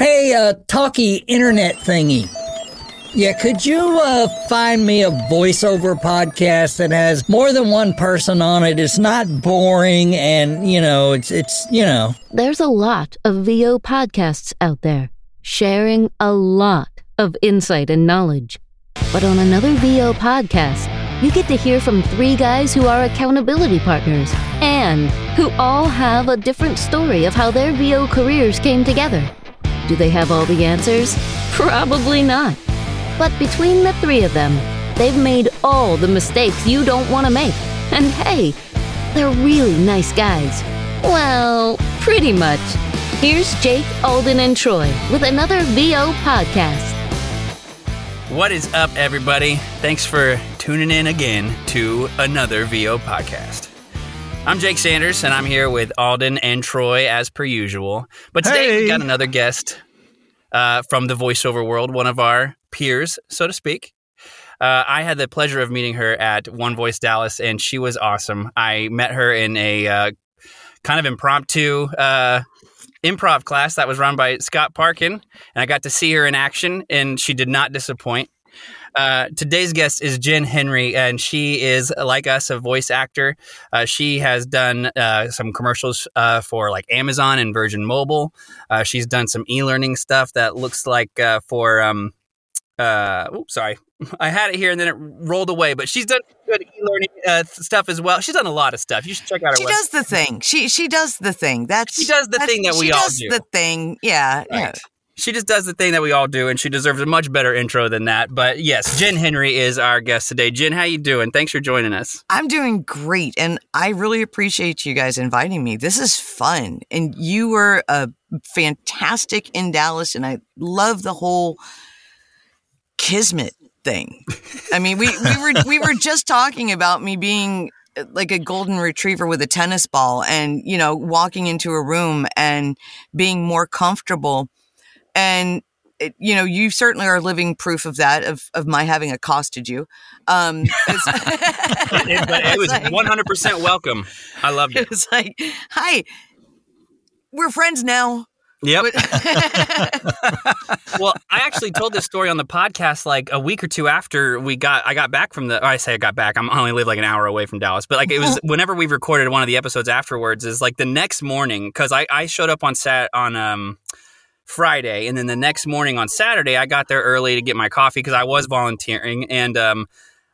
Hey, uh, talkie internet thingy. Yeah, could you uh, find me a voiceover podcast that has more than one person on it? It's not boring, and you know, it's it's you know. There's a lot of VO podcasts out there, sharing a lot of insight and knowledge. But on another VO podcast, you get to hear from three guys who are accountability partners and who all have a different story of how their VO careers came together. Do they have all the answers? Probably not. But between the three of them, they've made all the mistakes you don't want to make. And hey, they're really nice guys. Well, pretty much. Here's Jake, Alden, and Troy with another VO podcast. What is up, everybody? Thanks for tuning in again to another VO podcast. I'm Jake Sanders, and I'm here with Alden and Troy as per usual. But today Hey. we got another guest uh, from the voiceover world, one of our peers, so to speak. Uh, I had the pleasure of meeting her at One Voice Dallas, and she was awesome. I met her in a uh, kind of impromptu uh, improv class that was run by Scott Parkin, and I got to see her in action, and she did not disappoint. Uh, today's guest is Jenn Henry, and she is like us, a voice actor. Uh, she has done uh, some commercials uh, for like Amazon and Virgin Mobile. Uh, she's done some e-learning stuff that looks like uh, for. Um, uh, oops, sorry, I had it here and then it rolled away. But she's done good e-learning uh, stuff as well. She's done a lot of stuff. You should check out her She website. does the thing. She she does the thing. That's She does the thing that we all do. she does. The thing, yeah, yeah. She just does the thing that we all do, and she deserves a much better intro than that. But yes, Jenn Henry is our guest today. Jenn, how you doing? Thanks for joining us. I'm doing great, and I really appreciate you guys inviting me. This is fun, and you were uh, fantastic in Dallas, and I love the whole kismet thing. I mean, we we were we were just talking about me being uh, like a golden retriever with a tennis ball and you know walking into a room and being more comfortable and it, you know you certainly are living proof of that of of my having accosted you um It- but it was like- 100% welcome. I loved it it. was like hi we're friends now Yep. Well, I actually told this story on the podcast like a week or two after we got I got back from the. I say I got back. I'm I only live like an hour away from Dallas, but like it was whenever we recorded one of the episodes afterwards is like the next morning because I I showed up on sat on um. Friday, and then the next morning on Saturday, I got there early to get my coffee because I was volunteering, and um,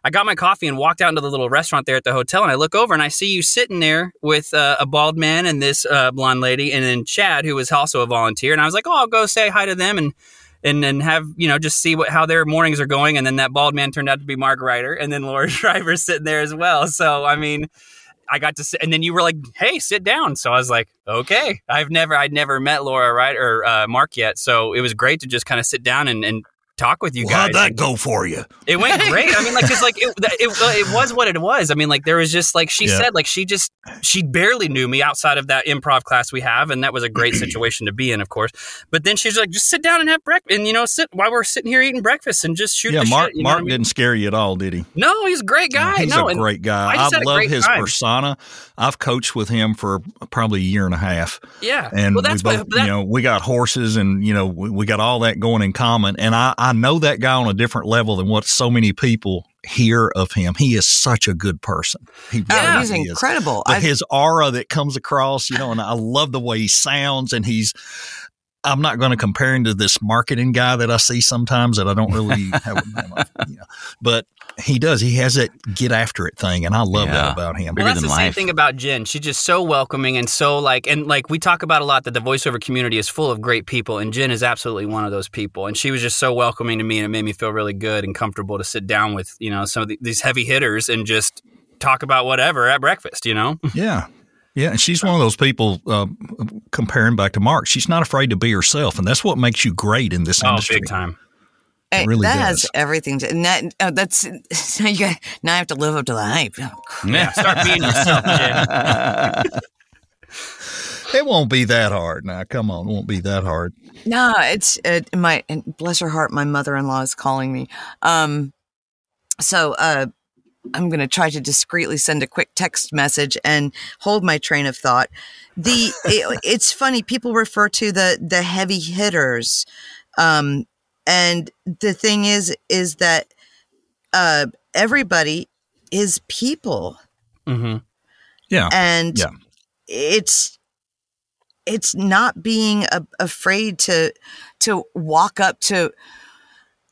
I got my coffee and walked out into the little restaurant there at the hotel, and I look over and I see you sitting there with uh, a bald man and this uh, blonde lady, and then Chad, who was also a volunteer, and I was like, oh, I'll go say hi to them and and and have you know just see what how their mornings are going, and then that bald man turned out to be Mark Ryder, and then Laura Shriver's sitting there as well. So I mean. I got to sit, and then you were like, "Hey, sit down." So I was like, "Okay." I've never, I'd never met Laura right, or uh, Mark yet, so it was great to just kind of sit down and, and talk with you Well, guys. how'd that go for you? It went great. I mean, like, cause like it, it, it was what it was. I mean, like there was just like she Yeah. said, like she just she barely knew me outside of that improv class we have, and that was a great situation to be in, of course. But then she's like, just sit down and have breakfast, and you know, sit while we're sitting here eating breakfast and just shoot yeah, the Mark. shit. Mark I mean? didn't scare you at all, did he? No, he's a great guy. He's no, a great guy. I I, just had a love his time. persona. I've coached with him for probably a year and a half, yeah, and well, we that's both, what that, you know, we got horses, and you know, we, we got all that going in common. And I, I know that guy on a different level than what so many people hear of him. He is such a good person. He oh, really he's incredible his aura that comes across, you know, and I love the way he sounds, and he's. I'm not going to compare him to this marketing guy that I see sometimes that I don't really have, you know, but he does. He has that get after it thing, and I love Yeah. that about him. Well, bigger that's the than same thing about Jenn. She's just so welcoming and so like, and like we talk about a lot that the voiceover community is full of great people, and Jenn is absolutely one of those people. And she was just so welcoming to me, and it made me feel really good and comfortable to sit down with you know some of the, these heavy hitters and just talk about whatever at breakfast. You know, Yeah. Yeah, and she's one of those people. Uh, comparing back to Mark, she's not afraid to be herself, and that's what makes you great in this oh, industry. big time. Hey, really that does. has everything to and that, oh, that's now you got now I have to live up to the hype Yeah, start being yourself, Jenn. It won't be that hard. Now, come on, it won't be that hard. No, it's uh, my and bless her heart. My mother in law is calling me. Um, so uh, I'm going to try to discreetly send a quick text message and hold my train of thought. The it, it's funny people refer to the the heavy hitters, um, and the thing is is that uh, everybody is people, Mm-hmm. Yeah. and Yeah. it's it's not being a, afraid to to walk up to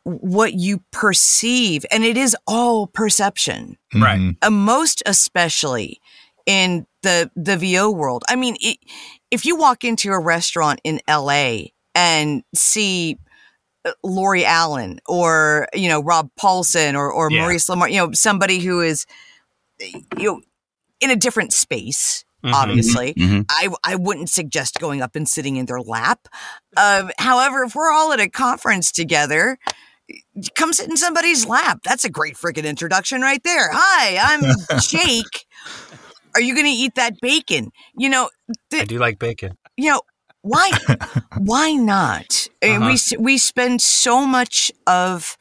what you perceive, and it is all perception. Right. Mhm. uh, most especially in the the VO world. I mean, it, if you walk into a restaurant in LA and see uh, Lori Alan or you know Rob Paulsen or or Yeah. Maurice LaMarche, you know somebody who is you know in a different space. Mhm. Obviously, Mhm. I I wouldn't suggest going up and sitting in their lap. Um, however, if we're all at a conference together, come sit in somebody's lap. That's a great freaking introduction right there. Hi, I'm Jake. Are you going to eat that bacon? You know, I do like bacon. you know why why not I mean, we Uh-huh. s- we spend so much of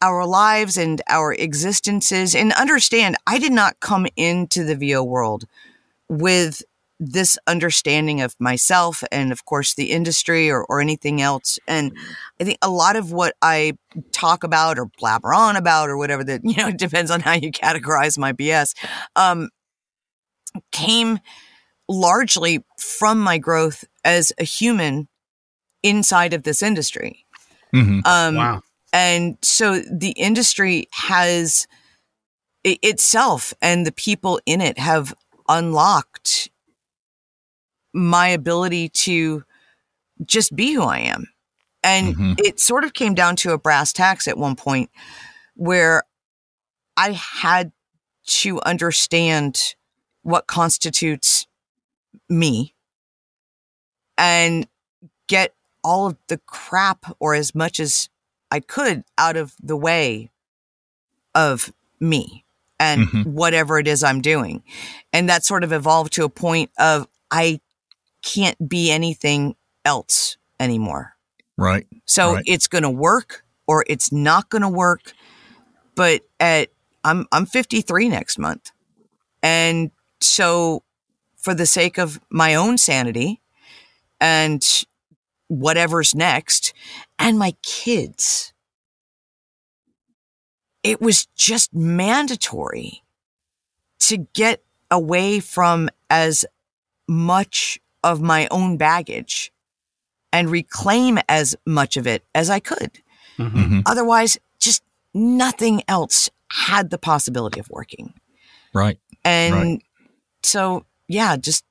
our lives and our existences and understand i did not come into the vo world with this understanding of myself and of course the industry or, or anything else and i think a lot of what i talk about or blabber on about or whatever that you know it depends on how you categorize my bs um came largely from my growth as a human inside of this industry. Mhm. Um, wow. And so the industry has i itself and the people in it have unlocked my ability to just be who I am. And Mhm. it sort of came down to a brass tacks at one point where I had to understand what constitutes me and get all of the crap or as much as I could out of the way of me and Mhm. whatever it is I'm doing. And that sort of evolved to a point of I can't be anything else anymore. Right. So Right. it's going to work or it's not going to work. But at I'm I'm 53 next month. And so for the sake of my own sanity and whatever's next and my kids it was just mandatory to get away from as much of my own baggage and reclaim as much of it as I could. Mhm. Mhm. Otherwise, just nothing else had the possibility of working. Right. And Right. so, yeah, just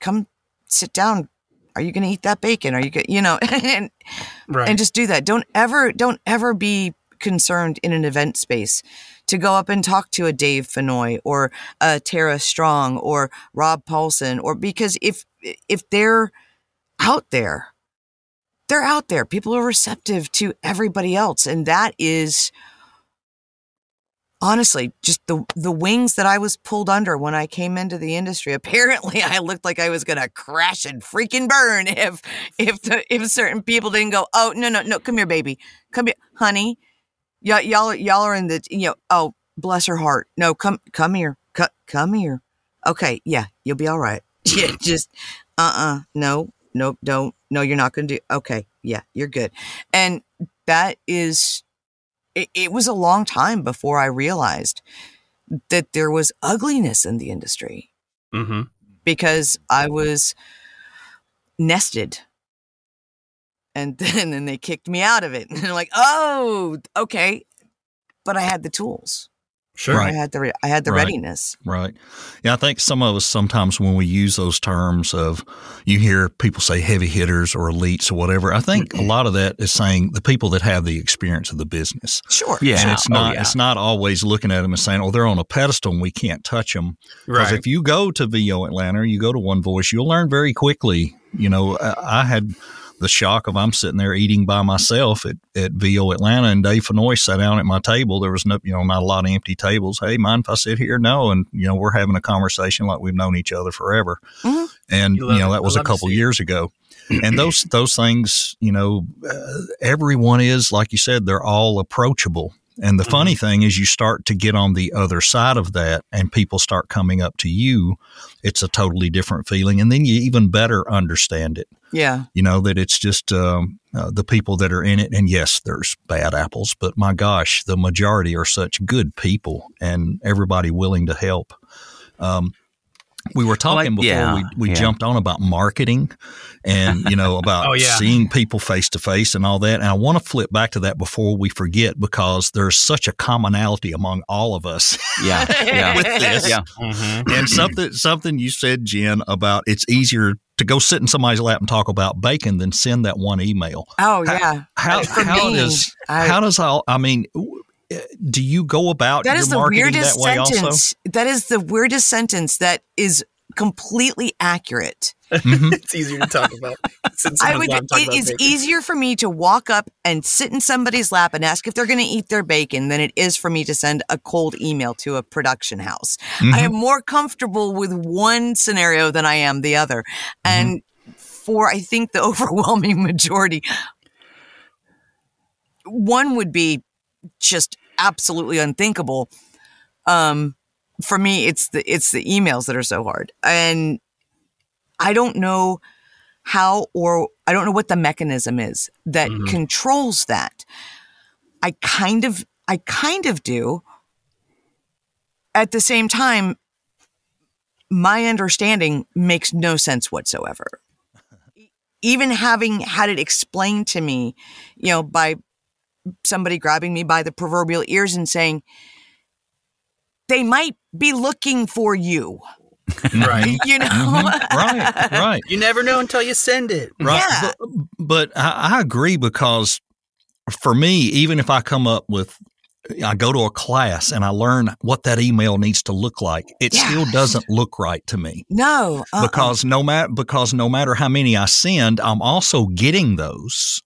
come sit down. Are you going to eat that bacon? Are you going you know, and, Right. and just do that. Don't ever, don't ever be concerned in an event space to go up and talk to a Dave Fennoy or a Tara Strong or Rob Paulsen or because if, if they're out there, they're out there. People are receptive to everybody else. And that is honestly just the the wings that I was pulled under when I came into the industry. Apparently, I looked like I was gonna crash and freaking burn if if the, if certain people didn't go. Oh no no no! Come here, baby. Come here, honey. Y'all y'all are- y'all are in the you know. Oh bless her heart. No, come come here. Come come here. Okay, yeah, you'll be all right. Yeah, just uh uh no no don't no you're not gonna do. Okay, yeah, you're good. And that is it, it was a long time before I realized that there was ugliness in the industry hmm because I was nested. And then, then they kicked me out of it. And they're like, oh, okay. But I had the tools. Sure. I had the re- I had the Right. readiness. Right. Yeah, I think some of us sometimes when we use those terms of you hear people say heavy hitters or elites or whatever, I think a lot of that is saying the people that have the experience of the business. Sure. Yeah. And it's Oh, not yeah. it's not always looking at them and saying, "Oh, they're on a pedestal and we can't touch them." Because Right. if you go to VO Atlanta, or you go to One Voice, you'll learn very quickly. You know, I, I had the shock of I'm sitting there eating by myself at, at VO Atlanta, and Dave Fennoy sat down at my table. There was no, you know, not a lot of empty tables. Hey, mind if I sit here? No, and you know, we're having a conversation like we've known each other forever. Mhm. And You you, know, it. that was a couple see it. years ago. and those those things, you know, uh, everyone is like you said, they're all approachable. And the funny thing is, you start to get on the other side of that, and people start coming up to you. It's a totally different feeling, and then you even better understand it. Yeah. You know that it's just um, uh, the people that are in it, and yes, there's bad apples, but my gosh, the majority are such good people, and everybody willing to help. Um, we were talking Like, before yeah, we, we yeah. jumped on about marketing and you know about Oh, yeah. seeing people face to face and all that and i want to flip back to that before we forget because there's such a commonality among all of us Yeah. Yeah. with this Yeah. Mm-hmm. and something something you said jenn about it's easier to go sit in somebody's lap and talk about bacon than send that one email Oh yeah. how, For how does I- how does all i mean w- do you go about That your is the marketing weirdest that way sentence. also That is the weirdest sentence that is completely accurate. Mhm. It's easier to talk about. Since I would. not talking It about is bacon. easier for me to walk up and sit in somebody's lap and ask if they're going to eat their bacon than it is for me to send a cold email to a production house. Mm-hmm. I am more comfortable with one scenario than I am the other, and for I think the overwhelming majority, one would be just absolutely unthinkable. Um, for me, it's the it's the emails that are so hard, and I don't know how or I don't know what the mechanism is that controls that. I kind of I kind of do. At the same time, my understanding makes no sense whatsoever. Even having had it explained to me, you know, by somebody grabbing me by the proverbial ears and saying, they might be looking for you. right. You know? Mhm. right right You never know until you send it. Right. Yeah. But, but I, I agree because for me, even if I come up with, I go to a class and I learn what that email needs to look like, it Yeah. still doesn't look right to me. No. uh-uh. Because no matter because no matter how many I send, I'm also getting those.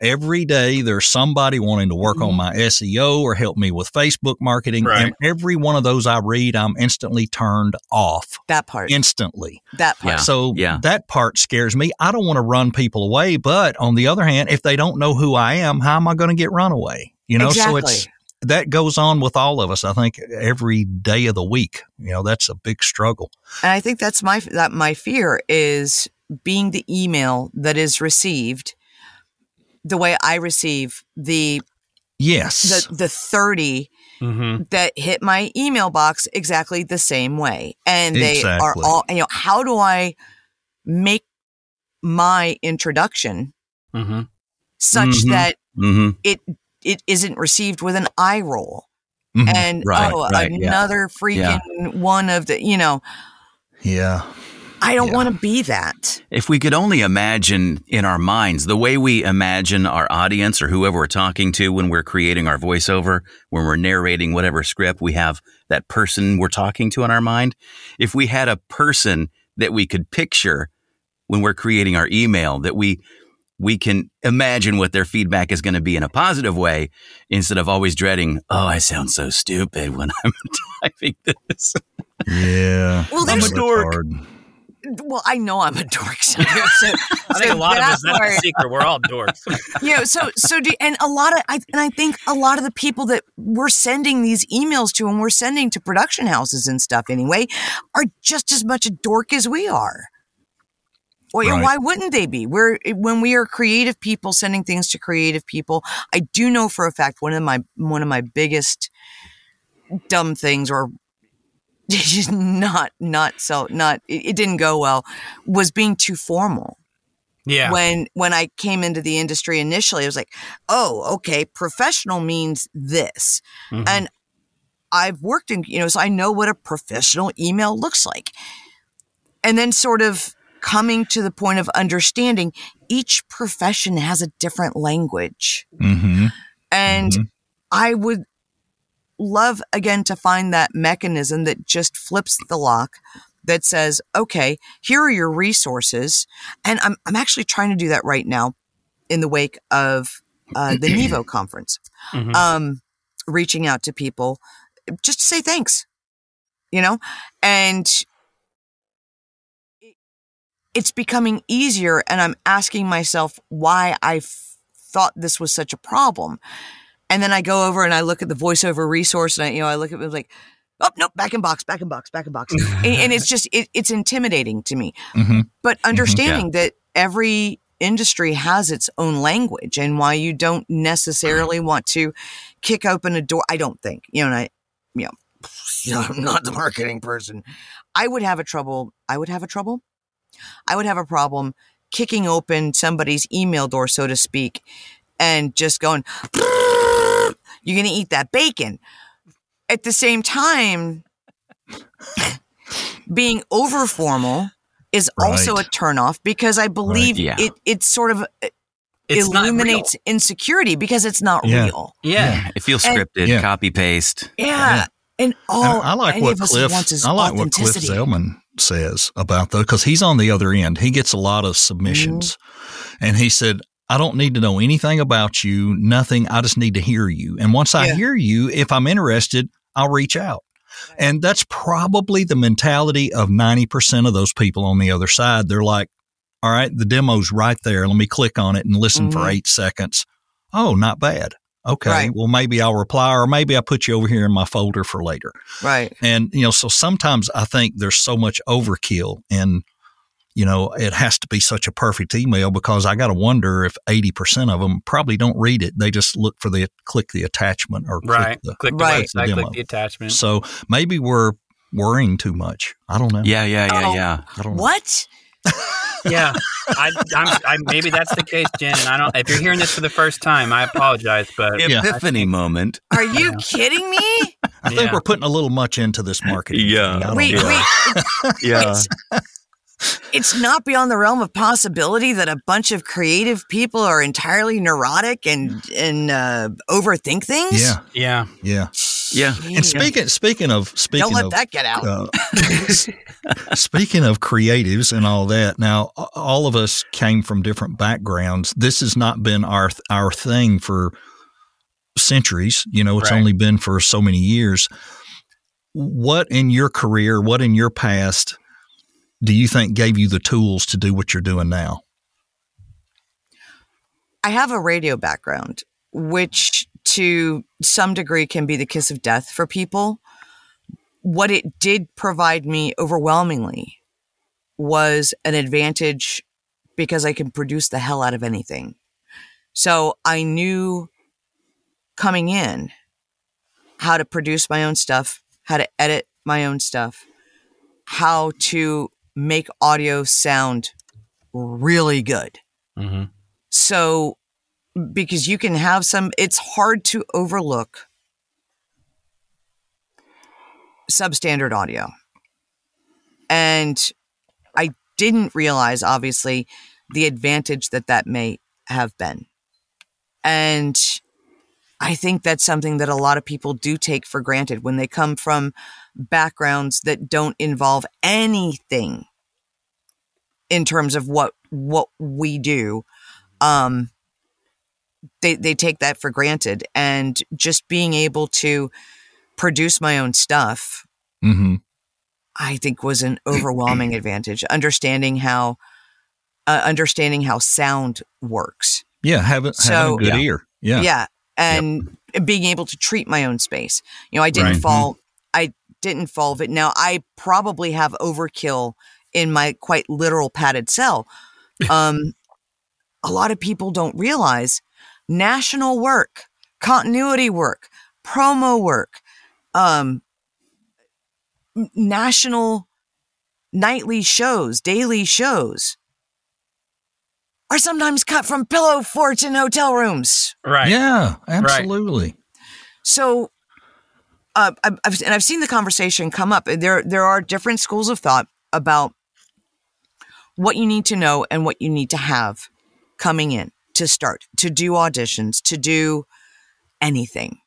Every day there's somebody wanting to work on mm-hmm. my SEO or help me with Facebook marketing. Right. And every one of those I read, I'm instantly turned off. that part. Instantly. that part. Yeah. So yeah. that part scares me. I don't want to run people away, but on the other hand, if they don't know who I am, how am I going to get run away? You know, so it's that goes on with all of us. I think every day of the week, you know, that's a big struggle. And I think that's my that my fear is being the email that is received the way I receive the Yes. the the 30 Mm-hmm. that hit my email box exactly the same way. And they are all you know, how do I make my introduction Mm-hmm. such Mhm. that hmm it it isn't received with an eye roll? Mhm. And Right, oh, right, yeah. another freaking one of the, you know, yeah. I don't Yeah. want to be that. If we could only imagine in our minds the way we imagine our audience or whoever we're talking to when we're creating our voiceover, when we're narrating whatever script, we have that person we're talking to in our mind. If we had a person that we could picture when we're creating our email, that we we can imagine what their feedback is going to be in a positive way instead of always dreading, oh, I sound so stupid when I'm typing this. Yeah. Well, I there's- know it's hard. Well, I know I'm a dork. So, so, I think so a lot of that us, that's part- the secret. We're all dorks. you know, so so do, and a lot of I and I think a lot of the people that we're sending these emails to and we're sending to production houses and stuff anyway are just as much a dork as we are. Well, you know, Right. why wouldn't they be? We're when we are creative people sending things to creative people. I do know for a fact one of my one of my biggest dumb things or just not not so not it, it didn't go well was being too formal Yeah. when when I came into the industry initially, I was like, oh, okay, professional means this. Mhm. And I've worked in, you know, so I know what a professional email looks like. And then sort of coming to the point of understanding each profession has a different language. Mm-hmm. And I would love again to find that mechanism that just flips the lock that says, okay, here are your resources. And I'm, I'm actually trying to do that right now in the wake of uh, the Nevo conference, Mhm. um, reaching out to people just to say thanks, you know? And it's becoming easier. And I'm asking myself why I f- thought this was such a problem. And then I go over and I look at the voiceover resource and I, you know, I look at it like, oh, nope, back in box, back in box, back in box. and, and it's just, it, it's intimidating to me. hmm But understanding that every industry has its own language and why you don't necessarily want to kick open a door. I don't think, you know, and I, you know, I'm not the marketing person. I would have a trouble. I would have a trouble. I would have a problem kicking open somebody's email door, so to speak, and just going, you're going to eat that bacon. At the same time, being over formal is also a Right. turnoff because I believe yeah. it, it sort of It's illuminates insecurity because it's not Yeah. real. Yeah. It feels And- scripted, Yeah. copy paste. Yeah. And all And I like what of Cliff. wants is I like what Cliff authenticity. Zellman says about those because he's on the other end. He gets a lot of submissions, Mm-hmm. and he said, "I don't need to know anything about you. Nothing. I just need to hear you. And once I Yeah. hear you, if I'm interested, I'll reach out." And that's probably the mentality of ninety percent of those people on the other side. They're like, "All right, the demo's right there. Let me click on it and listen for Mhm. eight seconds. Oh, not bad." Okay, Right. well, maybe I'll reply, or maybe I put you over here in my folder for later. Right. And, you know, so sometimes I think there's so much overkill and, you know, it has to be such a perfect email because I got to wonder if 80% of them probably don't read it. They just look for the, click the attachment or Right. click the, Click the Right. website, The click demo. the attachment. so maybe we're worrying too much. I don't know. Yeah, yeah, yeah, Oh. yeah. I don't know. What? yeah, I, I'm, I, maybe that's the case, Jenn. And I don't. If you're hearing this for the first time, I apologize, but Yeah. Epiphany moment. Are you kidding me? I think Yeah. we're putting a little much into this marketing. Yeah. thing. I don't Wait, know. wait. Yeah. It's, it's not beyond the realm of possibility that a bunch of creative people are entirely neurotic and and uh, overthink things. Yeah. yeah, Yeah. Yeah. And speaking, speaking of, speaking Don't let of, that get out. Uh, speaking of creatives and all that, now all of us came from different backgrounds. This has not been our our thing for centuries. You know, it's Right. only been for so many years. What in your career, what in your past, do you think gave you the tools to do what you're doing now? I have a radio background, which to some degree can be the kiss of death for people. What it did provide me overwhelmingly was an advantage because I can produce the hell out of anything. So I knew coming in how to produce my own stuff, how to edit my own stuff, how to make audio sound really good. mm-hmm. So, because you can have some, it's hard to overlook substandard audio. And I didn't realize, obviously, the advantage that that may have been. And I think that's something that a lot of people do take for granted when they come from backgrounds that don't involve anything in terms of what what we do um they they take that for granted and just being able to produce my own stuff Mm-hmm. i think was an overwhelming advantage understanding how uh, understanding how sound works Yeah, having, having So- a good Yeah. ear. Yeah. yeah and being able to treat my own space. You know i didn't Right. fall i didn't fall of it. Now i probably have overkill in my quite literal padded cell. Um a lot of people don't realize national work continuity work promo work um national nightly shows daily shows are sometimes cut from pillow forts in hotel rooms right. Yeah, absolutely. so, uh, I've, I've- and I've seen the conversation come up. There, there are different schools of thought about what you need to know and what you need to have coming in to start, to do auditions, to do anything.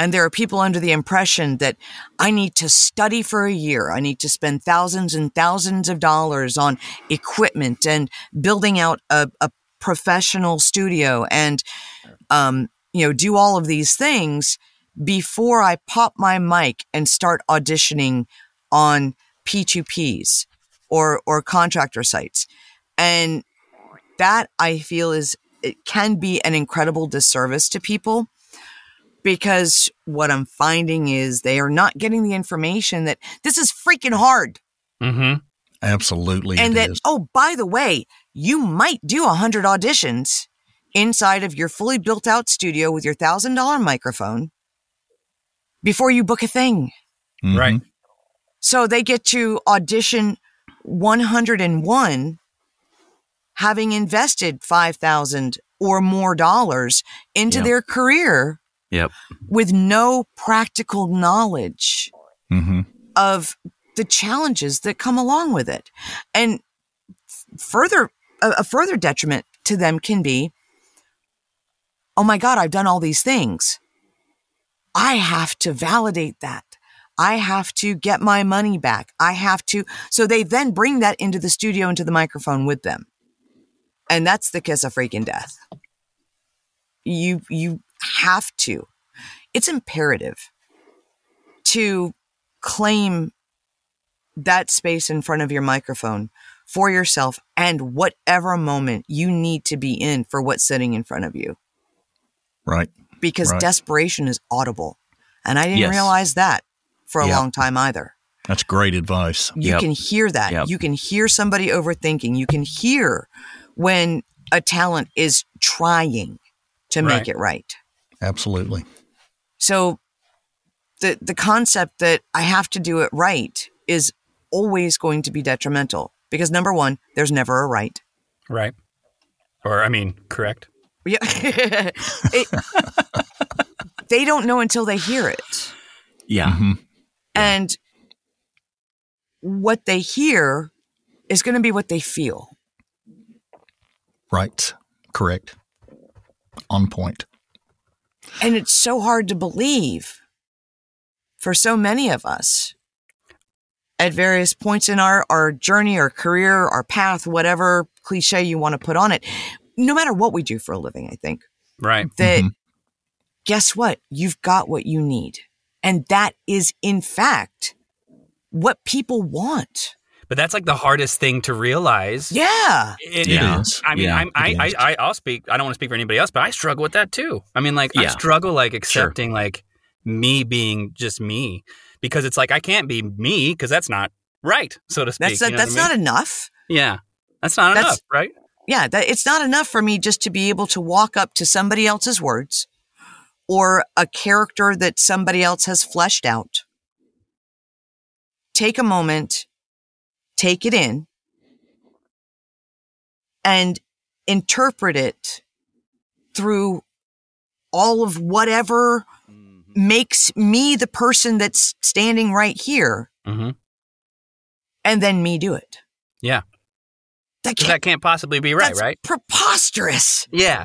And there are people under the impression that I need to study for a year. I need to spend thousands and thousands of dollars on equipment and building out a, a professional studio and, um, you know, do all of these things before I pop my mic and start auditioning on P2Ps or, or contractor sites. And that I feel is, it can be an incredible disservice to people because what I'm finding is they are not getting the information that this is freaking hard. Mm-hmm. Absolutely. and it that, is. oh, by the way, you might do a hundred auditions inside of your fully built out studio with your thousand dollar microphone before you book a thing. Mhm. Right. So they get to audition 101 having invested 5000 or more dollars into Yeah. their career Yep. with no practical knowledge Mhm. of the challenges that come along with it. And further a, a further detriment to them can be oh my god, I've done all these things. I have to validate that. I have to get my money back. I have to so they then bring that into the studio into the microphone with them. And that's the kiss of freaking death. You you have to. It's imperative to claim that space in front of your microphone for yourself and whatever moment you need to be in for what's sitting in front of you Right. because Right. desperation is audible. And I didn't Yes. realize that for a Yeah. long time either. That's great advice. You Yep. can hear that. Yep. You can hear somebody overthinking. You can hear when a talent is trying to make it right. Absolutely. So the the concept that I have to do it right is always going to be detrimental because number one, there's never a right. Right. Or I mean, correct. Yeah. It- they don't know until they hear it. Yeah. Mhm. And what they hear is going to be what they feel. Right. Correct. On point. And it's so hard to believe for so many of us at various points in our, our journey, our career, our path, whatever cliche you want to put on it, no matter what we do for a living, I think, Right. that Mhm. guess what? You've got what you need. And that is, in fact, what people want. But that's like the hardest thing to realize. Yeah. It, It yeah. is. I mean, Yeah, I'm, I, it I, is. I, I'll speak. I don't want to speak for anybody else, but I struggle with that too. I mean, like, I struggle like accepting like me being just me because it's like I can't be me because that's not right, so to speak. That's, you know that's what I not enough. Yeah, that's not That's- enough, right? yeah, that it's not enough for me just to be able to walk up to somebody else's words or a character that somebody else has fleshed out. Take a moment, take it in, and interpret it through all of whatever makes me the person that's standing right here, Mm-hmm. and then me do it. Yeah, That 'Cause can't, that can't possibly be right, that's right? Preposterous. Yeah.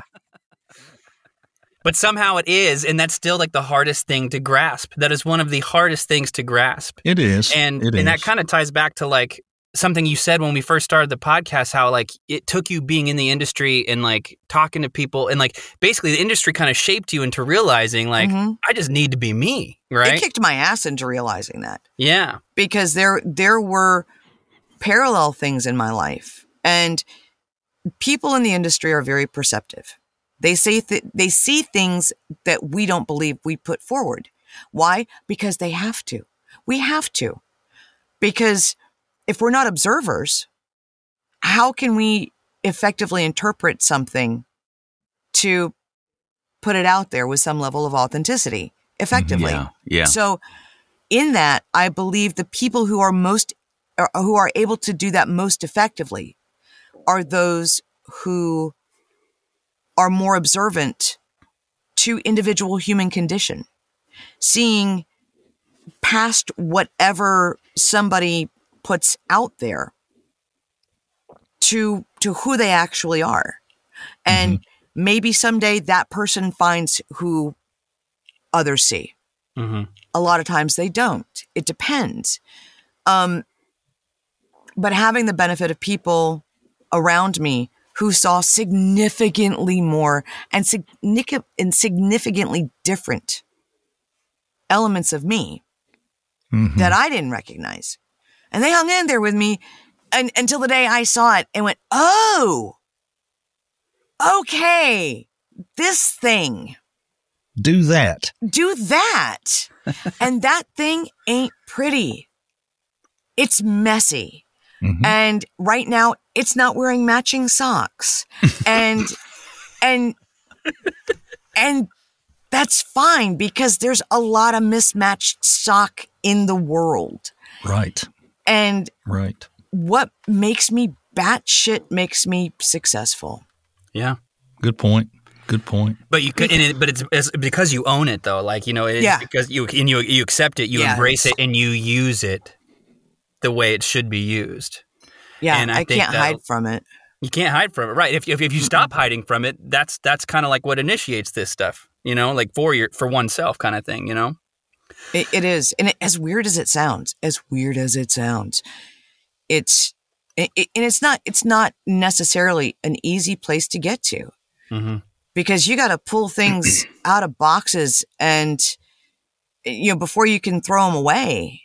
But somehow it is, and that's still like the hardest thing to grasp. That is one of the hardest things to grasp. It is. and it and that is. kind of ties back to like something you said when we first started the podcast how like it took you being in the industry and like talking to people and like basically the industry kind of shaped you into realizing like Mhm. I just need to be me, right? It kicked my ass into realizing that. yeah. because there there were parallel things in my life and people in the industry are very perceptive they say th- they see things that we don't believe we put forward why because they have to we have to because if we're not observers how can we effectively interpret something to put it out there with some level of authenticity effectively mm-hmm. Yeah. Yeah. so, in that, I believe the people who are most, who are able to do that most effectively are those who are more observant to individual human condition, seeing past whatever somebody puts out there to, to who they actually are. And maybe someday that person finds who others see hmm a lot of times they don't. It depends. Um, but having the benefit of people around me who saw significantly more and, signific- and significantly different elements of me Mhm. that I didn't recognize. And they hung in there with me and, until the day I saw it and went, oh, okay, this thing Do that. do that. and that thing ain't pretty. It's messy. Mhm. And right now it's not wearing matching socks. And and and that's fine because there's a lot of mismatched sock in the world. Right. And Right. what makes me batshit makes me successful. Yeah. Good point. Good point. But you could, and it, but it's, it's because you own it though. Like you know, it's Yeah. because you and you you accept it, you Yeah. embrace it, and you use it the way it should be used. Yeah, And I I, think can't hide from it. You can't hide from it, right? If if, if you stop hiding from it, that's that's kind of like what initiates this stuff, you know, like for your for oneself kind of thing, you know. It, it is, and it, as weird as it sounds, as weird as it sounds, it's it, it- and it's not it's not necessarily an easy place to get to. Mm-hmm. because you got to pull things out of boxes and you know before you can throw them away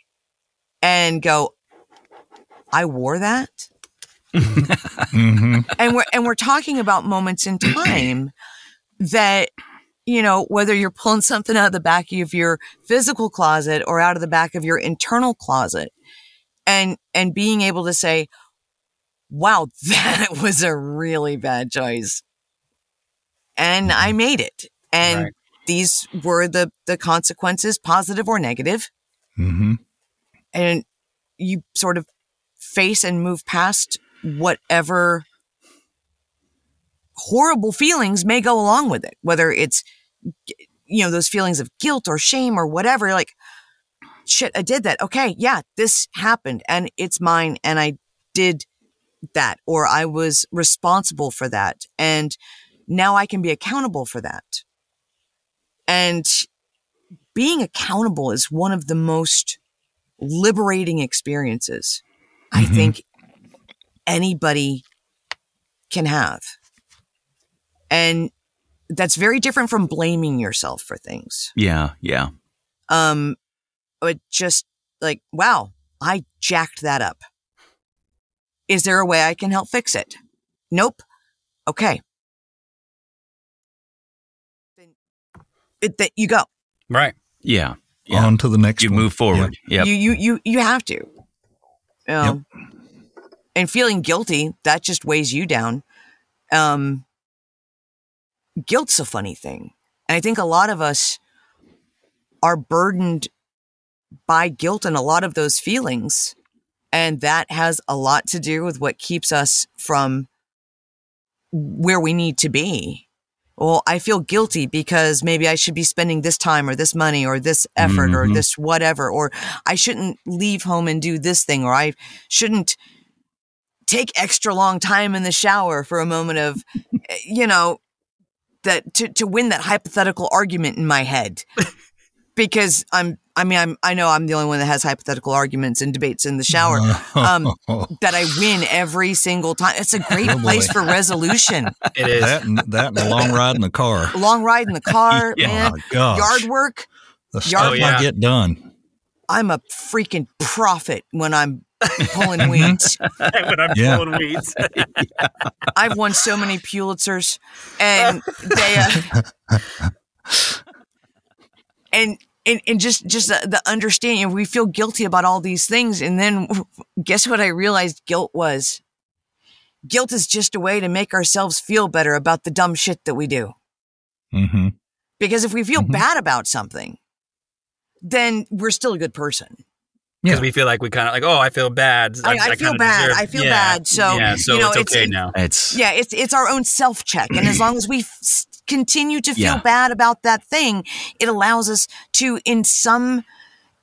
and go, I wore that, hmm and we're and we're talking about moments in time that you know whether you're pulling something out of the back of your physical closet or out of the back of your internal closet and and being able to say wow that was a really bad choice. And i made it. And Right. these were the the consequences positive or negative. Hmm and you sort of face and move past whatever horrible feelings may go along with it, whether it's, you know, those feelings of guilt or shame or whatever. Like, shit, I did that. Okay. Yeah, this happened and it's mine and I did that or I was responsible for that. And now I can be accountable for that. And being accountable is one of the most liberating experiences I Mhm. think anybody can have. And that's very different from blaming yourself for things. Yeah, yeah. Um, but just like, wow, I jacked that up. Is there a way I can help fix it? Nope. Okay. Then it, that you go. Right. Yeah. Yeah. On to the next you one. move forward. Yep. You you you you have to. Um, And feeling guilty that just weighs you down. Um, guilt's a funny thing, and I think a lot of us are burdened by guilt and a lot of those feelings, and that has a lot to do with what keeps us from where we need to be. Well, I feel guilty because maybe I should be spending this time or this money or this effort or Mhm. this whatever, or I shouldn't leave home and do this thing, or I shouldn't take extra long time in the shower for a moment of, eh, you know, that to, to win that hypothetical argument in my head. Because I'm, I mean, I'm, I know I'm the only one that has hypothetical arguments and debates in the shower um, that I win every single time. It's a great Oh, place for resolution. It is. that and that and a long ride in the car. Long ride in the car, Yeah. man. Oh. Yard work. the yard- stuff Oh, yeah. I get done. I'm a freaking prophet when I'm pulling weeds. when I'm Yeah. pulling weeds. I've won so many Pulitzers, and they, uh, and and and just just the, the understanding. We feel guilty about all these things, and then guess what? I realized guilt was. Guilt is just a way to make ourselves feel better about the dumb shit that we do. hmm Because if we feel Mhm. bad about something, then we're still a good person. Because Yeah. we feel like we kind of like, oh, I feel bad. I, I, feel kinda bad. deserve- I feel Yeah. bad. So yeah, so you know, it's okay it- now. It's Yeah, it's it's our own self check, and as long as we f- continue to feel Yeah. bad about that thing, it allows us to, in some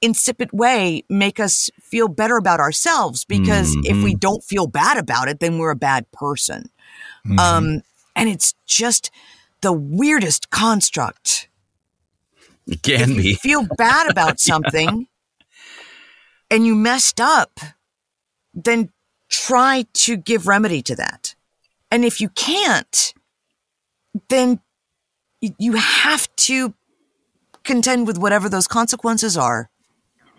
insipid way, make us feel better about ourselves. Because if we Mhm. don't feel bad about it, then we're a bad person. Mhm. Um, and it's just the weirdest construct. it can if you be. feel bad about something and you messed up, then try to give remedy to that. And if you can't, then you have to contend with whatever those consequences are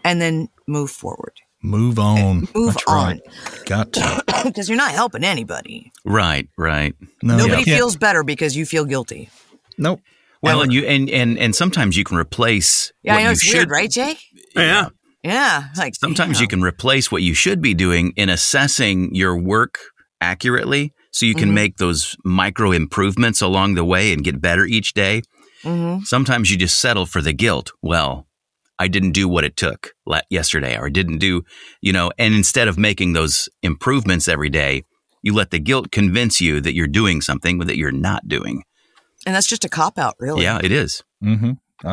and then move forward. Move on. Move That's right. Got to. Because you're not helping anybody. Right, right. No, Nobody you can't- feels better because you feel guilty. Nope. Well, and you and and and sometimes you can replace. Yeah, I what know you it's should, weird, right, Jay? Yeah. Yeah, like Sometimes damn. you can replace what you should be doing in assessing your work accurately, so you can Mhm. make those micro improvements along the way and get better each day. Mhm. Sometimes you just settle for the guilt. Well, I didn't do what it took yesterday, or I didn't do, you know. And instead of making those improvements every day, you let the guilt convince you that you're doing something that you're not doing. and that's just a cop out, really. Yeah, it is. Mm-hmm.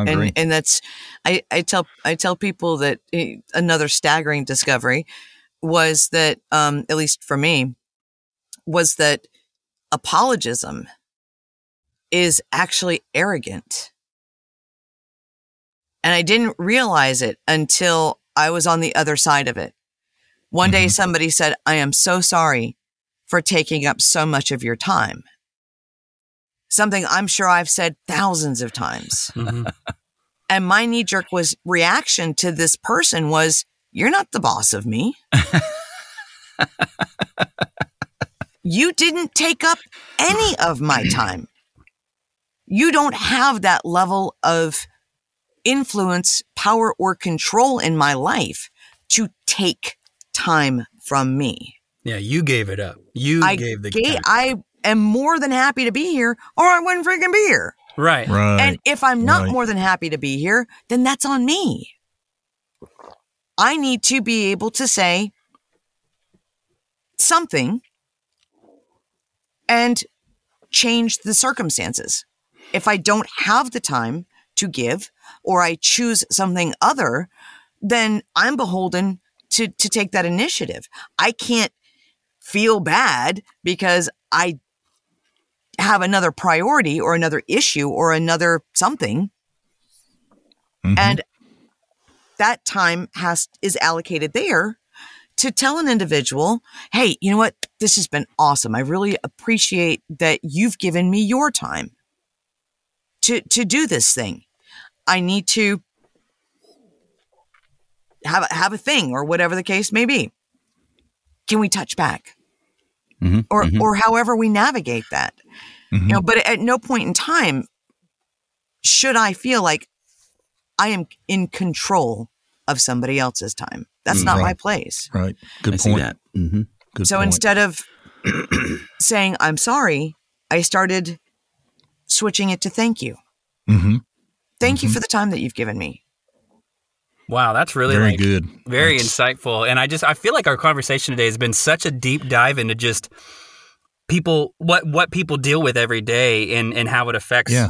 And and that's I, I tell I tell people that eh, another staggering discovery was that um, at least for me was that apologism is actually arrogant and I didn't realize it until I was on the other side of it. One day Mhm. somebody said, I am so sorry for taking up so much of your time. Something I'm sure I've said thousands of times. Mhm. And my knee jerk was reaction to this person was, you're not the boss of me. you didn't take up any of my time. You don't have that level of influence, power, or control in my life to take time from me. Yeah, you gave it up. You I gave the ga- time. I am more than happy to be here, or I wouldn't freaking be here. right. right. And if I'm not right. more than happy to be here, then that's on me. I need to be able to say something and change the circumstances. If I don't have the time to give or I choose something other, then I'm beholden to, to take that initiative. I can't feel bad because I have another priority or another issue or another something. Mhm. and that time has is allocated there to tell an individual hey you know what? This has been awesome. I really appreciate that you've given me your time to to do this thing. I need to have a, have a thing or whatever the case may be. Can we touch back Mhm, or mhm. or however we navigate that Mhm. you know but at no point in time should i feel like i am in control of somebody else's time that's Mm, not my place right. Good I see point. that. hmm Good so point. instead of saying i'm sorry i started switching it to thank you hmm thank you for the time that you've given me Wow, that's really Very like good. very That's- insightful. And I just I feel like our conversation today has been such a deep dive into just people what what people deal with every day and and how it affects Yeah.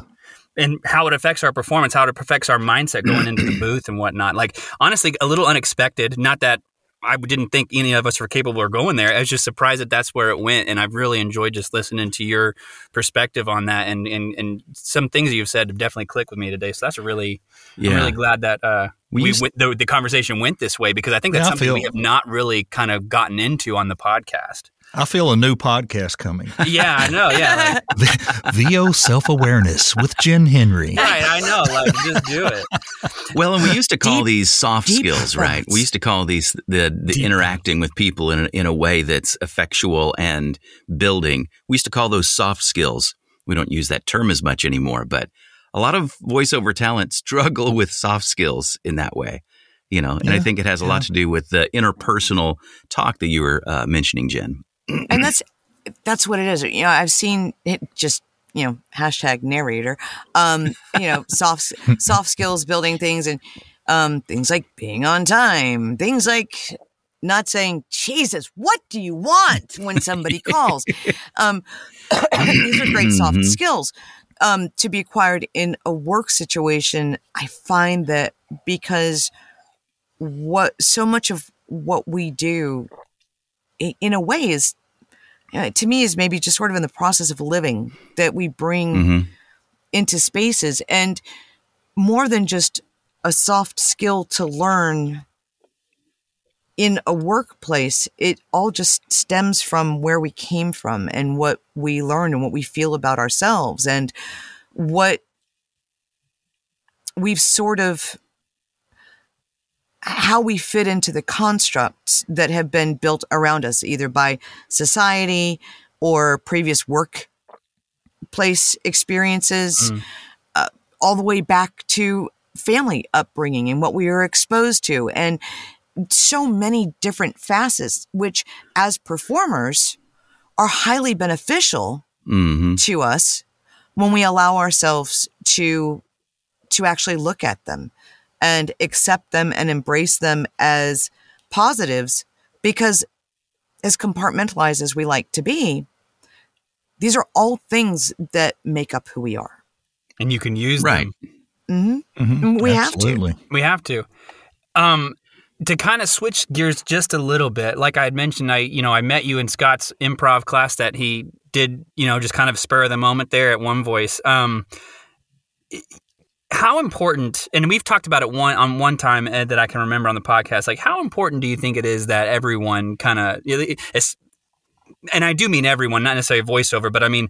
and how it affects our performance, how it affects our mindset going into the booth and whatnot. Like honestly, a little unexpected. Not that I didn't think any of us were capable of going there. I was just surprised that that's where it went, and I've really enjoyed just listening to your perspective on that. And and and some things you've said have definitely clicked with me today. So that's really Yeah. I'm really glad that uh, We we, used- went, the, the conversation went this way because I think that's Yeah, I something we have not really kind of gotten into on the podcast. I feel a new podcast coming. Yeah, I know. Yeah, like, VO Self Awareness with Jenn Henry. right. I know. Like, just do it. Well, and we used to call Deep- these soft deep skills, right? We used to call these the, the interacting with people in a, in a way that's effectual and building. We used to call those soft skills. We don't use that term as much anymore, but a lot of voiceover talent struggle with soft skills in that way. You know, and I think it has a lot to do with the interpersonal talk that you were uh, mentioning, Jenn. and that's that's what it is you know i've seen it just you know hashtag narrator um you know soft soft skills building things and um things like being on time things like not saying jesus what do you want when somebody calls um these are great soft Mhm. skills um to be acquired in a work situation i find that because what so much of what we do in a way is uh, to me is maybe just sort of in the process of living that we bring hmm into spaces. And more than just a soft skill to learn in a workplace it all just stems from where we came from and what we learn and what we feel about ourselves and what we've sort of how we fit into the constructs that have been built around us either by society or previous workplace experiences Mm. uh, all the way back to family upbringing and what we were exposed to and so many different facets, which as performers are highly beneficial hmm to us when we allow ourselves to to actually look at them and accept them and embrace them as positives because as compartmentalized as we like to be these are all things that make up who we are and you can use Right. them. hmm Mhm. We have to. We have to. Um, to kind of switch gears just a little bit, like I had mentioned, I you know I met you in Scott's improv class that he did, you know, just kind of spur of the moment there at One Voice. Um, how important, and we've talked about it one on one time Ed, that I can remember on the podcast. Like, how important do you think it is that everyone kind of, and I do mean everyone, not necessarily voiceover, but I mean,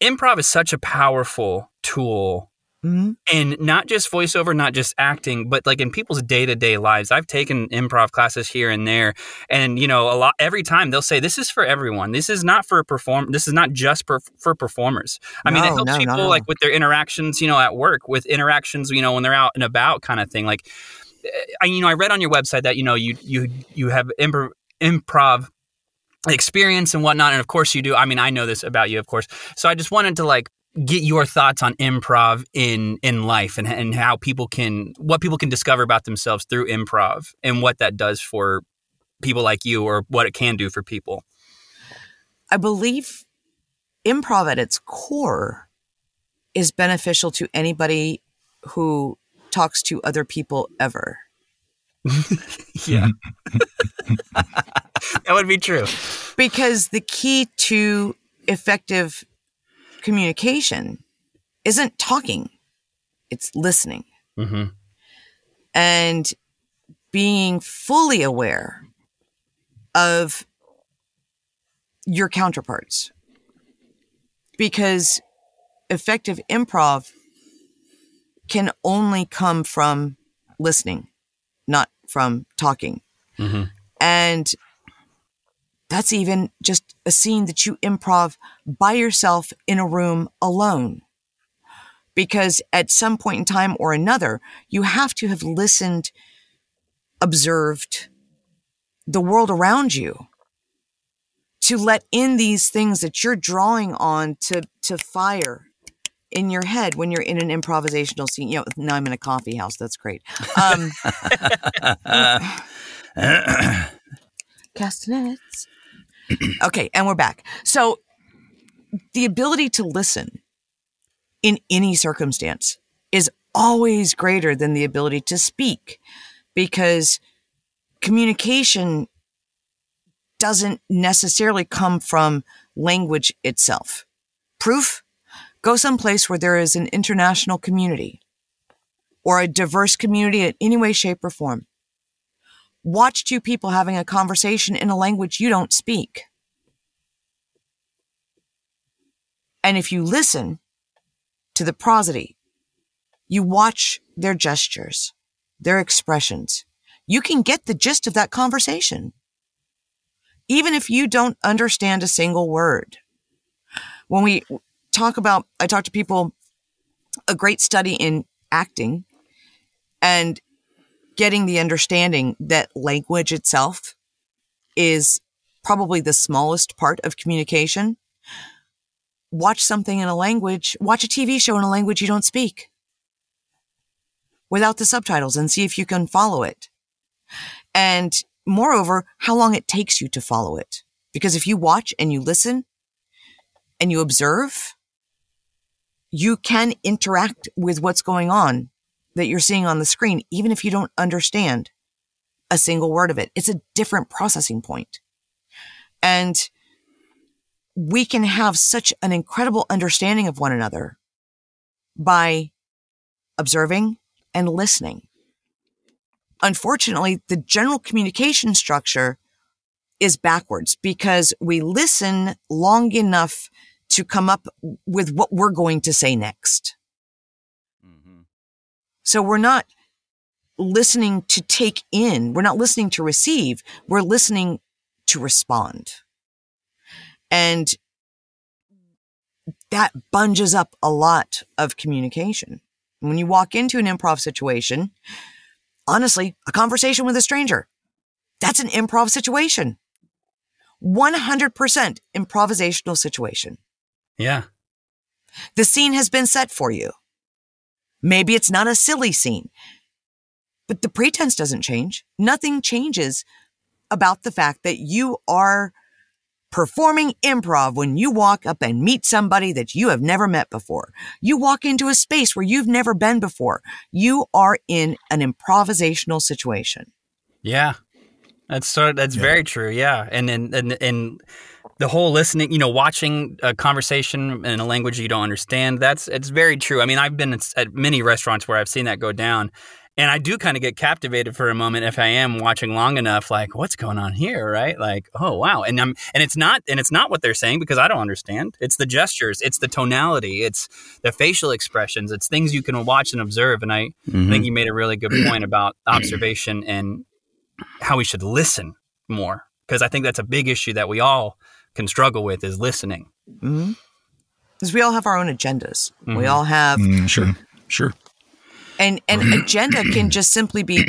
improv is such a powerful tool hmm and not just voiceover, not just acting, but like in people's day to day lives. I've taken improv classes here and there, and you know, a lot every time they'll say, "This is for everyone. This is not for perform. This is not just per- for performers." I mean, it helps no, people no, no. like with their interactions, you know, at work, with interactions, you know, when they're out and about, kind of thing. Like, I, you know, I read on your website that you know you you you have improv improv experience and whatnot and of course you do i mean i know this about you of course so i just wanted to like get your thoughts on improv in in life and, and how people can what people can discover about themselves through improv and what that does for people like you or what it can do for people. I believe improv at its core is beneficial to anybody who talks to other people ever. yeah. That would be true. Because the key to effective communication isn't talking, it's listening mm-hmm. and being fully aware of your counterparts. Because effective improv can only come from listening, not from talking. Mhm. And that's even just a scene that you improv by yourself in a room alone. Because at some point in time or another, you have to have listened, observed the world around you to let in these things that you're drawing on to, to fire in your head when you're in an improvisational scene. You know, now I'm in a coffee house. That's great. Um, castanets. okay, and we're back. So the ability to listen in any circumstance is always greater than the ability to speak because communication doesn't necessarily come from language itself. Proof? Go someplace where there is an international community or a diverse community in any way, shape, or form. Watch two people having a conversation in a language you don't speak. And if you listen to the prosody, you watch their gestures, their expressions, you can get the gist of that conversation. Even if you don't understand a single word. When we talk about, I talk to people, a great study in acting and getting the understanding that language itself is probably the smallest part of communication. Watch something in a language, watch a TV show in a language you don't speak without the subtitles and see if you can follow it. And moreover, how long it takes you to follow it. Because if you watch and you listen and you observe, you can interact with what's going on that you're seeing on the screen, even if you don't understand a single word of it. It's a different processing point. And we can have such an incredible understanding of one another by observing and listening. Unfortunately, the general communication structure is backwards because we listen long enough to come up with what we're going to say next. So we're not listening to take in. We're not listening to receive. We're listening to respond. And that bunges up a lot of communication. When you walk into an improv situation, honestly, a conversation with a stranger, that's an improv situation. 100% improvisational situation. Yeah. The scene has been set for you. Maybe it's not a silly scene, but the pretense doesn't change. Nothing changes about the fact that you are performing improv when you walk up and meet somebody that you have never met before. You walk into a space where you've never been before. You are in an improvisational situation. Yeah. That's so that's very true. Yeah. And and and and the whole listening, you know, watching a conversation in a language you don't understand, that's it's very true. I mean, I've been at many restaurants where I've seen that go down. And I do kind of get captivated for a moment if I am watching long enough, like what's going on here, right? Like, oh wow, and I'm and it's not and it's not what they're saying because I don't understand. It's the gestures, it's the tonality, it's the facial expressions, it's things you can watch and observe. And I Mhm. think you made a really good point about observation and how we should listen more because I think that's a big issue that we all can struggle with is listening. Because we all have our own agendas. We Mhm. all have Mm, sure. Sure. And an agenda can just simply be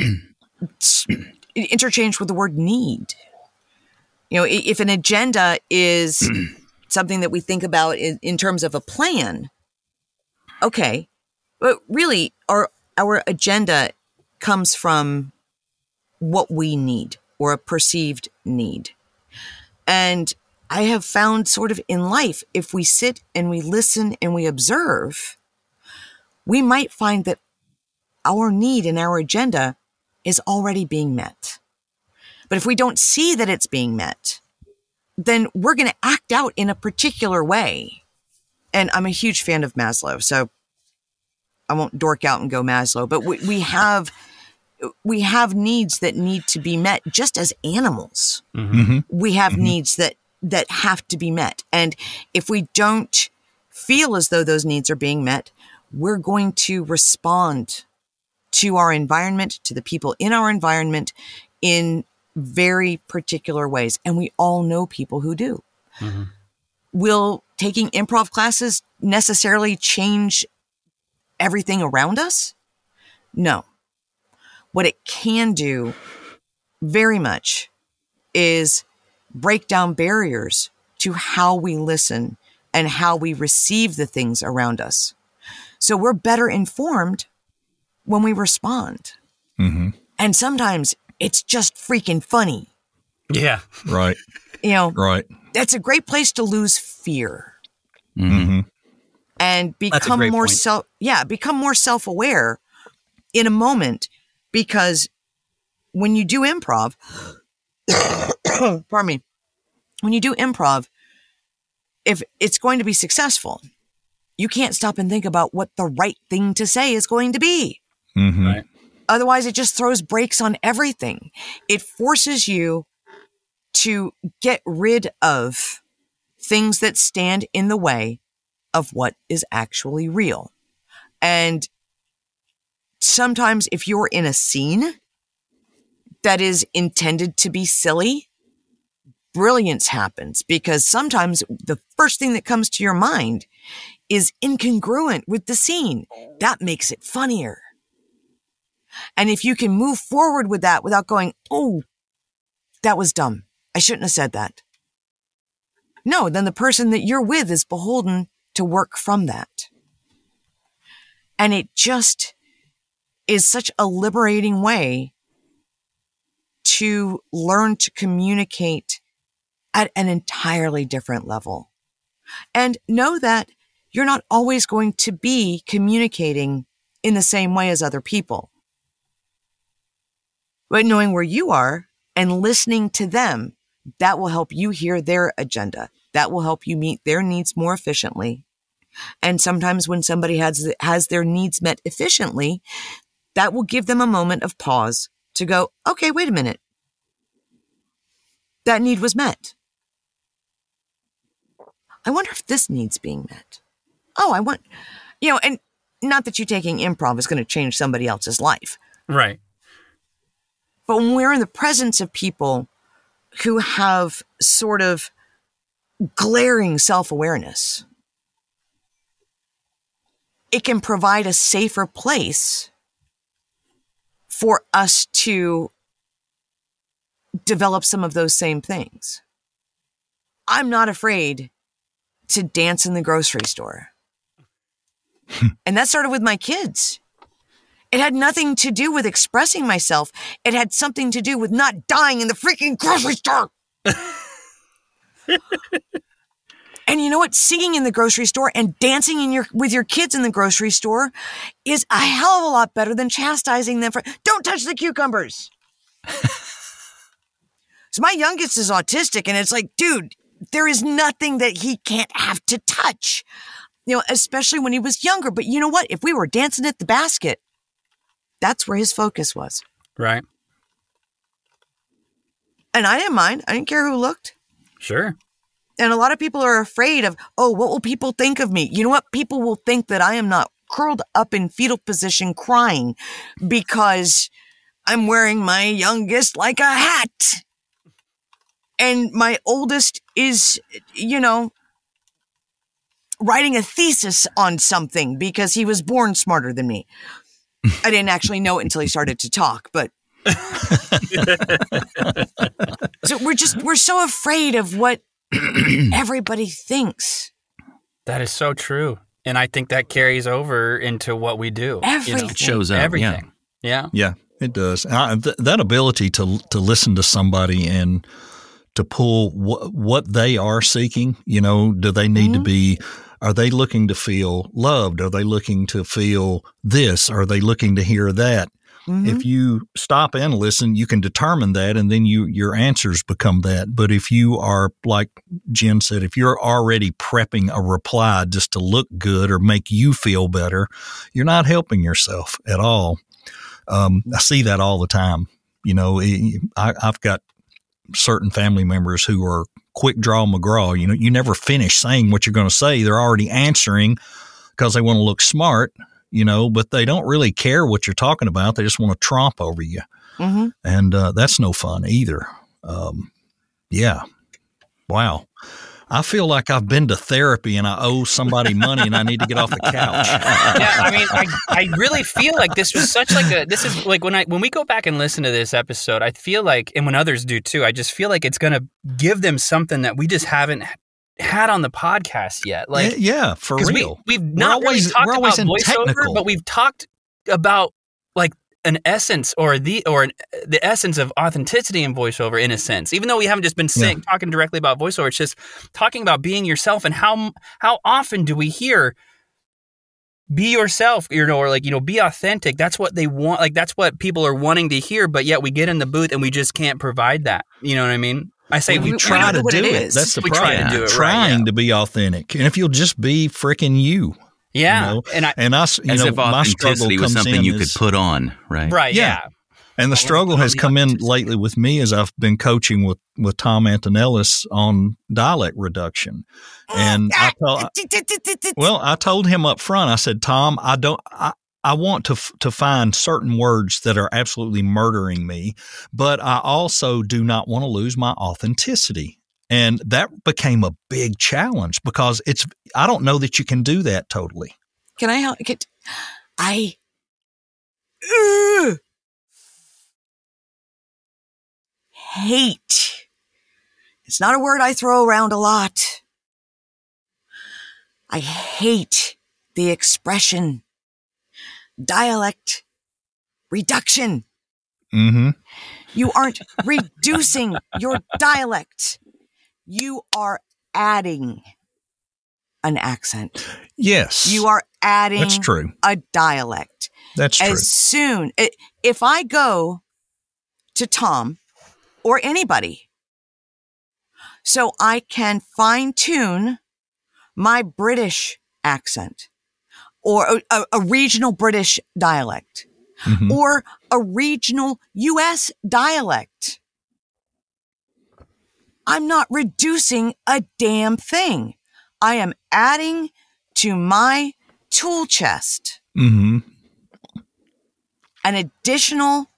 interchanged with the word need. You know, if an agenda is something that we think about in, in terms of a plan, okay, but really, our our agenda comes from what we need or a perceived need. And I have found sort of in life, if we sit and we listen and we observe, we might find that our need and our agenda is already being met. But if we don't see that it's being met, then we're going to act out in a particular way. And I'm a huge fan of Maslow, so I won't dork out and go Maslow, but we, we have we have needs that need to be met just as animals. hmm We have mm-hmm. needs that that have to be met. And if we don't feel as though those needs are being met, we're going to respond to our environment, to the people in our environment in very particular ways. And we all know people who do. Mm-hmm. Will taking improv classes necessarily change everything around us? No. What it can do very much is break down barriers to how we listen and how we receive the things around us. So we're better informed when we respond. hmm And sometimes it's just freaking funny. Yeah. Right. You know, Right. that's a great place to lose fear hmm and become more point. self yeah, become more self-aware in a moment because when you do improv pardon me when you do improv if it's going to be successful you can't stop and think about what the right thing to say is going to be hmm Right. Otherwise, it just throws brakes on everything. It forces you to get rid of things that stand in the way of what is actually real. And sometimes, if you're in a scene that is intended to be silly, brilliance happens because sometimes the first thing that comes to your mind is incongruent with the scene. That makes it funnier. And if you can move forward with that without going, oh, that was dumb. I shouldn't have said that. No, then the person that you're with is beholden to work from that. And it just is such a liberating way to learn to communicate at an entirely different level. And know that you're not always going to be communicating in the same way as other people. But knowing where you are and listening to them, that will help you hear their agenda. That will help you meet their needs more efficiently. And sometimes when somebody has, has their needs met efficiently, that will give them a moment of pause to go, okay, wait a minute. That need was met. I wonder if this need's being met. Oh, I want, you know, and not that you taking improv is going to change somebody else's life. Right. But when we're in the presence of people who have sort of glaring self awareness, it can provide a safer place for us to develop some of those same things. I'm not afraid to dance in the grocery store. and that started with my kids. It had nothing to do with expressing myself. It had something to do with not dying in the freaking grocery store. and you know what? Singing in the grocery store and dancing in your with your kids in the grocery store is a hell of a lot better than chastising them for don't touch the cucumbers. so my youngest is autistic and it's like, dude, there is nothing that he can't have to touch. You know, especially when he was younger. But you know what? If we were dancing at the basket, that's where his focus was. Right. And I didn't mind. I didn't care who looked. Sure. And a lot of people are afraid of, oh, what will people think of me? You know what? People will think that I am not curled up in fetal position crying because I'm wearing my youngest like a hat. And my oldest is, you know, writing a thesis on something because he was born smarter than me. I didn't actually know it until he started to talk, but so we're just we're so afraid of what everybody thinks. That is so true. And I think that carries over into what we do. Everything. You know, It shows up. everything. Yeah. Yeah, it does. I, th- that ability to to listen to somebody and to pull wh- what they are seeking. You know, do they need to Mhm. be? Are they looking to feel loved? Are they looking to feel this? Are they looking to hear that? Mhm. If you stop and listen, you can determine that, and then you your answers become that. But if you are like Jenn said, if you're already prepping a reply just to look good or make you feel better, you're not helping yourself at all. Um, I see that all the time. You know, I, I've got certain family members who are quick draw McGraw. You know, you never finish saying what you're going to say. They're already answering because they want to look smart, you know, but they don't really care what you're talking about. They just want to tromp over you. Mhm. And uh, that's no fun either. Um, yeah. Wow. I feel like I've been to therapy and I owe somebody money and I need to get off the couch. yeah, I mean, I, I really feel like this was such like a this is like when I when we go back and listen to this episode, I feel like and when others do too, I just feel like it's gonna give them something that we just haven't had on the podcast yet. Like yeah, yeah, for real. We, we've not always- really talked always about voiceover, technical. but we've talked about like an essence or the or an, the essence of authenticity in voiceover in a sense. Even though we haven't just been saying talking directly about voiceover, it's just talking about being yourself and how how often do we hear be yourself, you know, or like, you know, be authentic. That's what they want. Like, that's what people are wanting to hear. But yet we get in the booth and we just can't provide that. You know what I mean? I say We- we, we try know try to do it it. is. That's the We try to do it right, Trying yeah. to be authentic, and if you'll just be freaking you, Yeah. you know? And I, and I, s- you As know, if my struggle authenticity was comes something in you is- could put on, right? right. Yeah. Yeah. And the struggle has come in lately with me as I've been coaching with, with Tom Antonellis on dialect reduction. Oh, and I told, well, I told him up front, I said, Tom, I don't, I, I want to, f- to find certain words that are absolutely murdering me, but I also do not want to lose my authenticity. And that became a big challenge because it's, I don't know that you can do that totally. Can I help? Get, I. Hate. It's not a word I throw around a lot. I hate the expression dialect reduction. Mm-hmm. You aren't reducing your dialect. You are adding an accent. Yes. You are adding That's true. a dialect. That's true. as soon if I go to Tom or anybody, so I can fine tune my British accent or a, a- regional British dialect Mhm. or a regional U.S. dialect. I'm not reducing a damn thing. I am adding to my tool chest Mm-hmm. an additional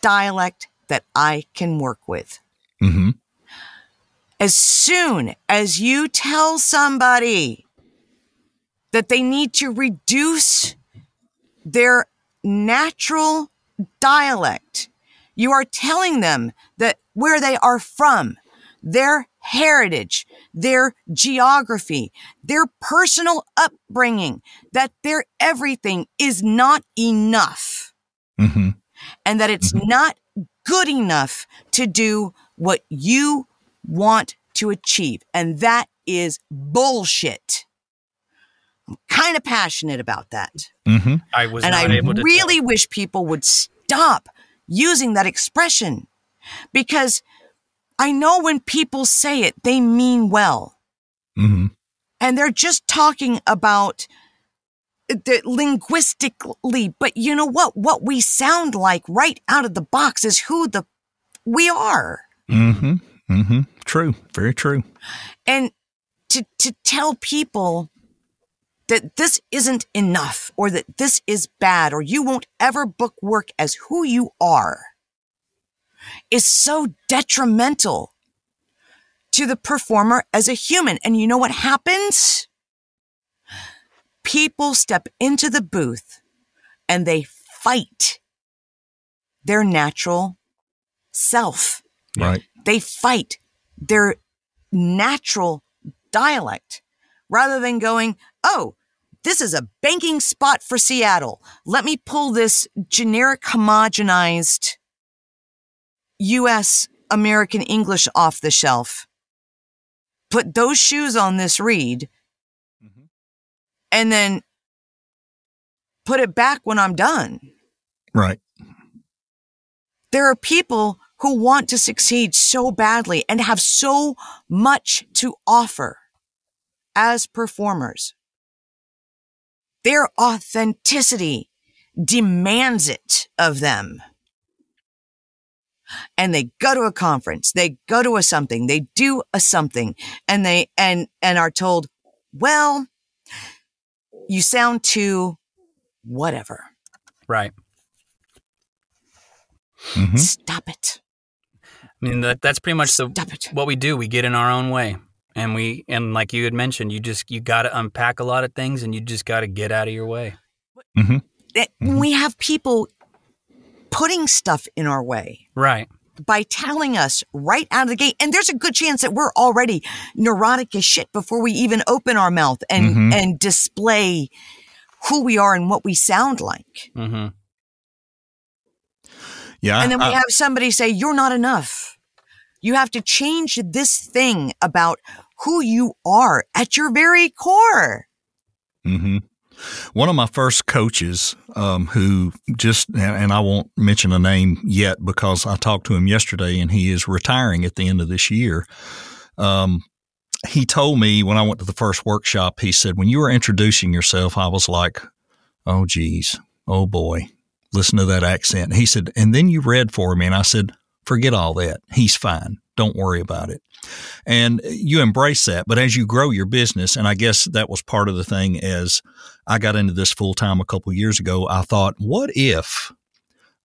dialect that I can work with. Mm-hmm. As soon as you tell somebody that they need to reduce their natural dialect. You are telling them that where they are from, their heritage, their geography, their personal upbringing, that their everything is not enough Mm-hmm. and that it's not good enough to do what you want to achieve. And that is bullshit. I'm kind of passionate about that. Mm-hmm. I was and not I able to. really wish people would stop using that expression because I know when people say it, they mean well. Mm-hmm. And they're just talking about the linguistically, but you know what? What we sound like right out of the box is who the we are. Mm-hmm. Mm-hmm. True. Very true. And to to tell people that this isn't enough or that this is bad or you won't ever book work as who you are is so detrimental to the performer as a human. And you know what happens? People step into the booth and they fight their natural self. Right. They fight their natural dialect rather than going, oh, this is a banking spot for Seattle. Let me pull this generic homogenized US American English off the shelf. Put those shoes on this read mm-hmm. and then put it back when I'm done. Right. There are people who want to succeed so badly and have so much to offer as performers. Their authenticity demands it of them. And they go to a conference, they go to a something, they do a something and they, and, and are told, well, you sound too whatever. right. Mm-hmm. Stop it. I mean, that, that's pretty much the it. what we do. We get in our own way, and we and like you had mentioned, you just you got to unpack a lot of things, and you just got to get out of your way. Mm-hmm. that we have people putting stuff in our way Right. by telling us right out of the gate. And there's a good chance that we're already neurotic as shit before we even open our mouth and, Mhm. and display who we are and what we sound like. Mm-hmm. Yeah. and then we I- have somebody say, you're not enough. You have to change this thing about who you are at your very core. hmm One of my first coaches, um, who just, and and I won't mention a name yet because I talked to him yesterday and he is retiring at the end of this year. Um, he told me when I went to the first workshop, he said, when you were introducing yourself, I was like, oh, geez, oh boy, listen to that accent. He said, and then you read for me. And I said, forget all that. He's fine. Don't worry about it. And you embrace that. But as you grow your business, and I guess that was part of the thing as I got into this full time a couple years ago, I thought, what if?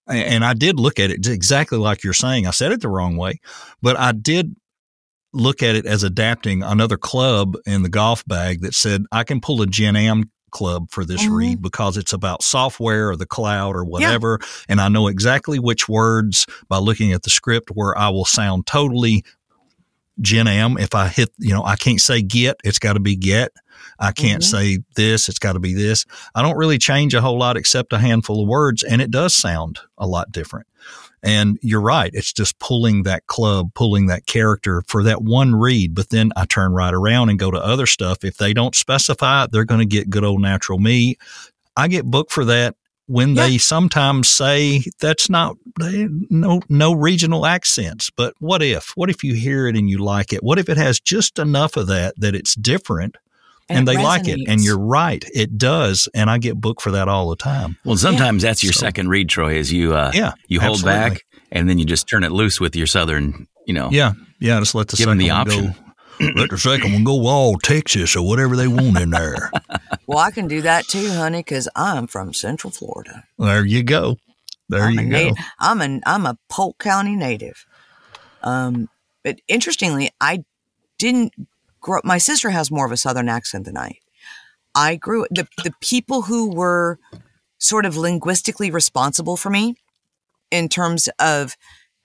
And I did look at it exactly like you're saying. I said it the wrong way, but I did look at it as adapting another club in the golf bag that said I can pull a Gen Am club for this Mhm. read because it's about software or the cloud or whatever. And I know exactly which words by looking at the script where I will sound totally Gen Am. If I hit, you know, I can't say get, it's got to be get. I can't Mhm. say this, it's got to be this. I don't really change a whole lot except a handful of words, and it does sound a lot different. And you're right. It's just pulling that club, pulling that character for that one read. But then I turn right around and go to other stuff. If they don't specify it, they're going to get good old natural me. I get booked for that when they sometimes say that's not they, no no regional accents. But what if? What if you hear it and you like it? What if it has just enough of that that it's different and, it they like it? And you're right, it does. And I get booked for that all the time. Well, sometimes that's your So- second read, Troy, is you uh, Yeah, you hold absolutely. back and then you just turn it loose with your southern, you know. Yeah, yeah. Just let the Give 'em second the option. go. Let the second one go all Texas or whatever they want in there. Well, I can do that too, honey, because I'm from Central Florida. there you go. There I'm you go. nat- I'm an I'm a Polk County native. Um, but interestingly, I didn't grow. My sister has more of a Southern accent than I. I grew the the people who were sort of linguistically responsible for me in terms of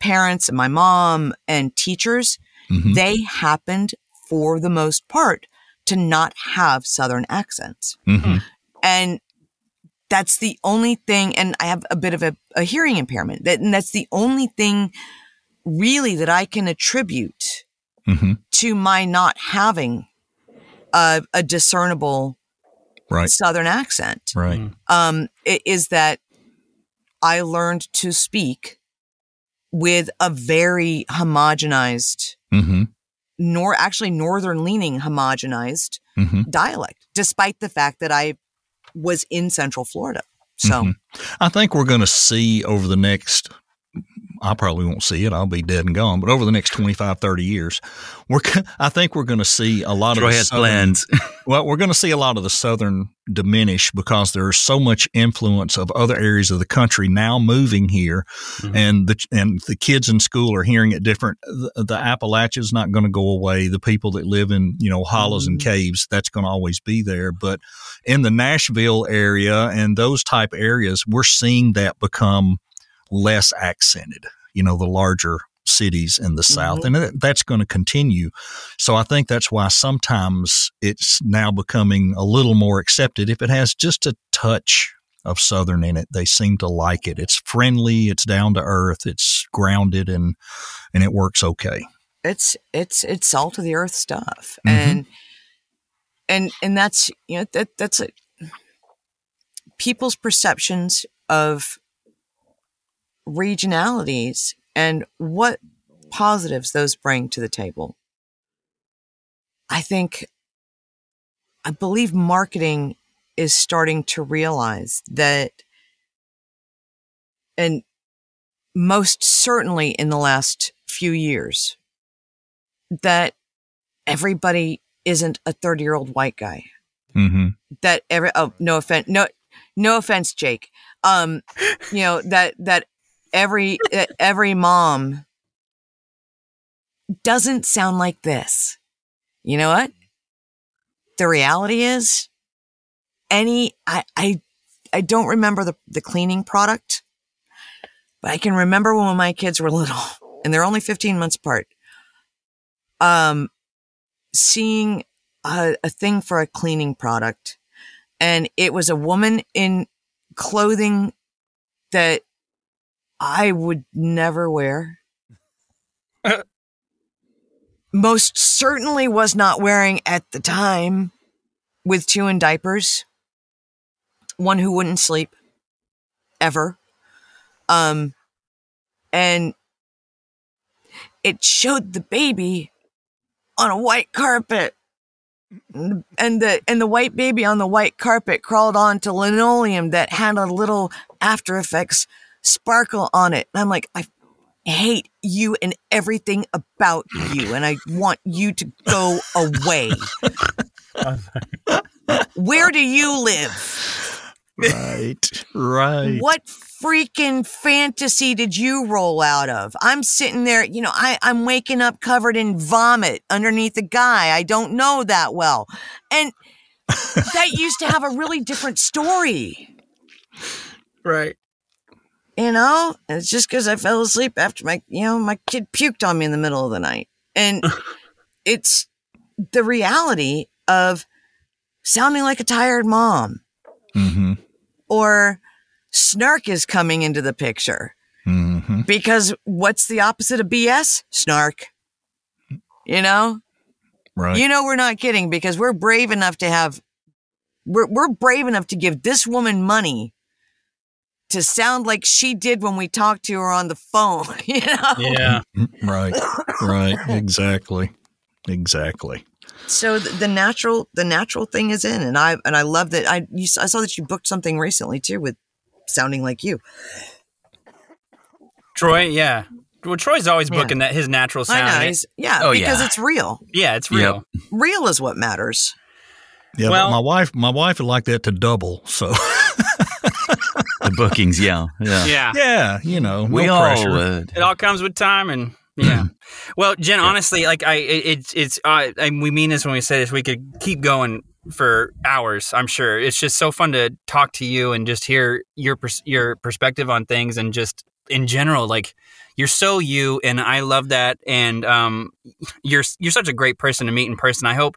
parents and my mom and teachers, Mhm. they happened for the most part to not have southern accents. Mhm. And that's the only thing. And I have a bit of a, a hearing impairment. That, and that's the only thing really that I can attribute Mhm. to my not having a, a discernible Right. southern accent Right. um, i- is that I learned to speak with a very homogenized, Mm-hmm. nor actually northern leaning homogenized Mm-hmm. dialect, despite the fact that I was in Central Florida. So Mhm. I think we're going to see over the next, I probably won't see it. I'll be dead and gone. But over the next 25, 30 years, we're, I think we're going to see a lot Troy of the has southern- plans. Well, we're going to see a lot of the southern diminish because there's so much influence of other areas of the country now moving here, mm-hmm. and the and the kids in school are hearing it different. The, the Appalachia's not going to go away. The people that live in you know hollows and mm-hmm. caves that's going to always be there. But in the Nashville area and those type areas, we're seeing that become less accented. You know, the larger cities in the South, and that- that's going to continue. So I think that's why sometimes it's now becoming a little more accepted if it has just a touch of Southern in it. They seem to like it. It's friendly, it's down to earth, it's grounded, and and it works okay. it's it's it's salt of the earth stuff, Mhm. and and and that's you know that that's a, people's perceptions of regionalities and what positives those bring to the table. I think, I believe marketing is starting to realize that, and most certainly in the last few years, that everybody isn't a 30 year old white guy. Mm-hmm. That every, oh, no offense, no, no offense, Jake. Um, you know, that, that every, every mom doesn't sound like this. You know what? The reality is any, I, I, I don't remember the, the cleaning product, but I can remember when my kids were little and they're only 15 months apart. Um, seeing a, a thing for a cleaning product and it was a woman in clothing that I would never wear. Most certainly was not wearing at the time with two in diapers. One who wouldn't sleep ever. Um, and it showed the baby on a white carpet. And the and the white baby on the white carpet crawled onto linoleum that had a little After Effects sparkle on it. And I'm like, I hate you and everything about you, and I want you to go away. Where do you live? Right, right. What freaking fantasy did you roll out of? I'm sitting there, you know, I, I'm waking up covered in vomit underneath a guy I don't know that well. And that used to have a really different story, Right. You know? And it's just because I fell asleep after my, you know, my kid puked on me in the middle of the night. And it's the reality of sounding like a tired mom Mm-hmm. or snark is coming into the picture. Mm-hmm. Because what's the opposite of BS? Snark. You know? Right. You know we're not kidding because we're brave enough to have we're we're brave enough to give this woman money to sound like she did when we talked to her on the phone, you know? Yeah. Mm-hmm. right. Right. Exactly. Exactly. So the, the natural the natural thing is in and I and I love that I you, s- I saw that you booked something recently too with sounding like you. Troy, yeah. Well, Troy's always Yeah. booking that his natural I sound. know. he's- Yeah, Oh, because yeah. it's real. yeah, it's Yep. real. Real is what matters. Yeah. Well- but my wife, my wife would like that to double. So the bookings, yeah, yeah. Yeah. yeah, you know, We no all pressure. would. It all comes with time and yeah. well, Jenn, honestly, like I, it, it's, it's, uh, and we mean this when we say this. We could keep going for hours. I'm sure it's just so fun to talk to you and just hear your pers- your perspective on things and just in general, like you're so you, and I love that. And um, you're you're such a great person to meet in person. I hope.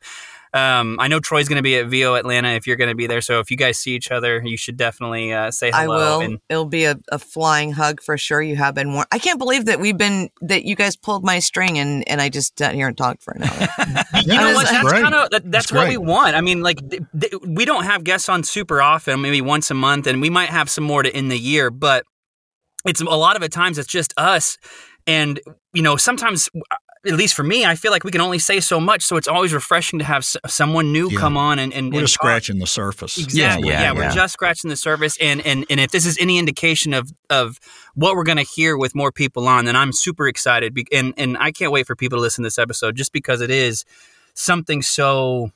Um, I know Troy's going to be at VO Atlanta if you're going to be there. So if you guys see each other, you should definitely uh, say hello. I will. And It'll be a, a flying hug for sure. You have been warned. I can't believe that we've been that you guys pulled my string and and I just sat here and talked for an hour. you know That what? is That's kind of that, that's That's what we want. I mean, like th- th- we don't have guests on super often, maybe once a month, and we might have some more to end the year, but it's a lot of the times it's just us, and you know sometimes. At least for me, I feel like we can only say so much, so it's always refreshing to have s- someone new Yeah. come on and and, We're and just talk. scratching the surface. Exactly. Yeah, Yeah, yeah, we're just scratching the surface, and and and if this is any indication of of what we're going to hear with more people on, then I'm super excited, be- and and I can't wait for people to listen to this episode, just because it is something so.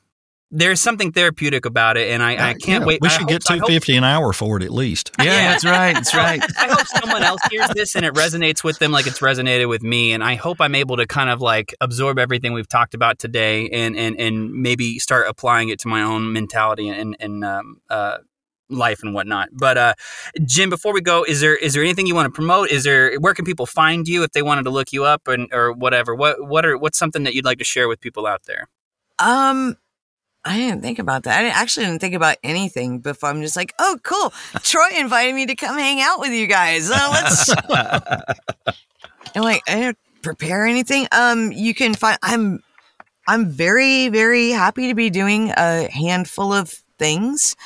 There's something therapeutic about it, and I, I can't Yeah, wait. We should hope- get I two hope- fifty an hour for it at least. Yeah, Yeah. that's right. That's right. I hope someone else hears this and it resonates with them like it's resonated with me. And I hope I'm able to kind of like absorb everything we've talked about today and and, and maybe start applying it to my own mentality and and um, uh, life and whatnot. But uh, Jenn, before we go, is there is there anything you want to promote? Is there where can people find you if they wanted to look you up and or whatever? What what are what's something that you'd like to share with people out there? Um, I didn't think about that. I didn't, actually didn't think about anything before. I'm just like, oh, cool. Troy invited me to come hang out with you guys. Uh, let's. I'm like, I didn't prepare anything. Um, you can find. I'm, I'm very, very happy to be doing a handful of things.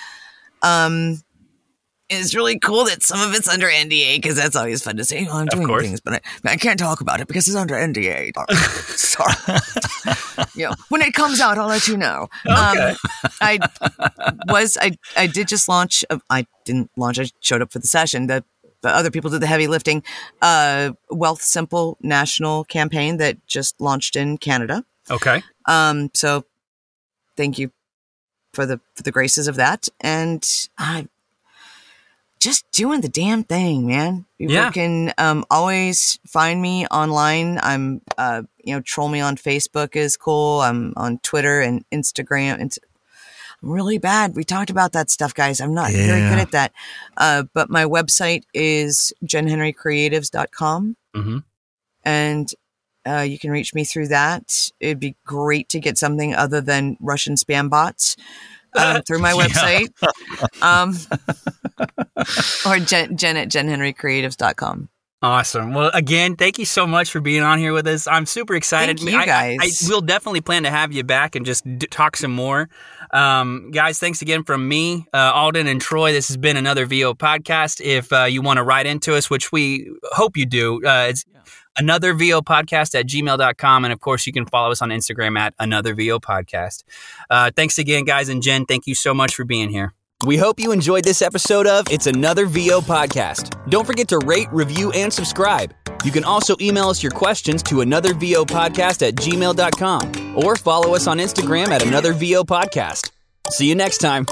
Um. It's really cool that some of it's under NDA because that's always fun to say. Oh, I'm Of doing course. things, but I, I can't talk about it because it's under NDA. Sorry. you know, when it comes out, I'll let you know. Okay. Um, I was I I did just launch. A, I didn't launch. I showed up for the session. The, the other people did the heavy lifting. Uh, Wealthsimple national campaign that just launched in Canada. Okay. Um, so thank you for the for the graces of that, and I just doing the damn thing, man. People Yeah. can um, always find me online. I'm uh, you know, troll me on Facebook is cool. I'm on Twitter and Instagram. And I'm really bad. We talked about that stuff, guys. I'm not very good at that. Uh, but my website is jenhenrycreatives.com Mm-hmm. and uh, you can reach me through that. It'd be great to get something other than Russian spam bots um, through my website. Um, or jen, at jen at jenhenrycreatives.com. Awesome. Well, again, thank you so much for being on here with us. I'm super excited. Thank you, I- I- guys. I, we'll definitely plan to have you back and just d- talk some more. Um, guys, thanks again from me, uh, Alden and Troy. This has been another VO podcast. If uh, you want to write into us, which we hope you do, uh, it's another VO podcast at gmail.com. And of course, you can follow us on Instagram at another VO podcast. Uh, thanks again, guys. And Jenn, thank you so much for being here. We hope you enjoyed this episode of It's Another VO Podcast. Don't forget to rate, review, and subscribe. You can also email us your questions to another VO podcast at gmail.com or follow us on Instagram at Another VO Podcast. See you next time.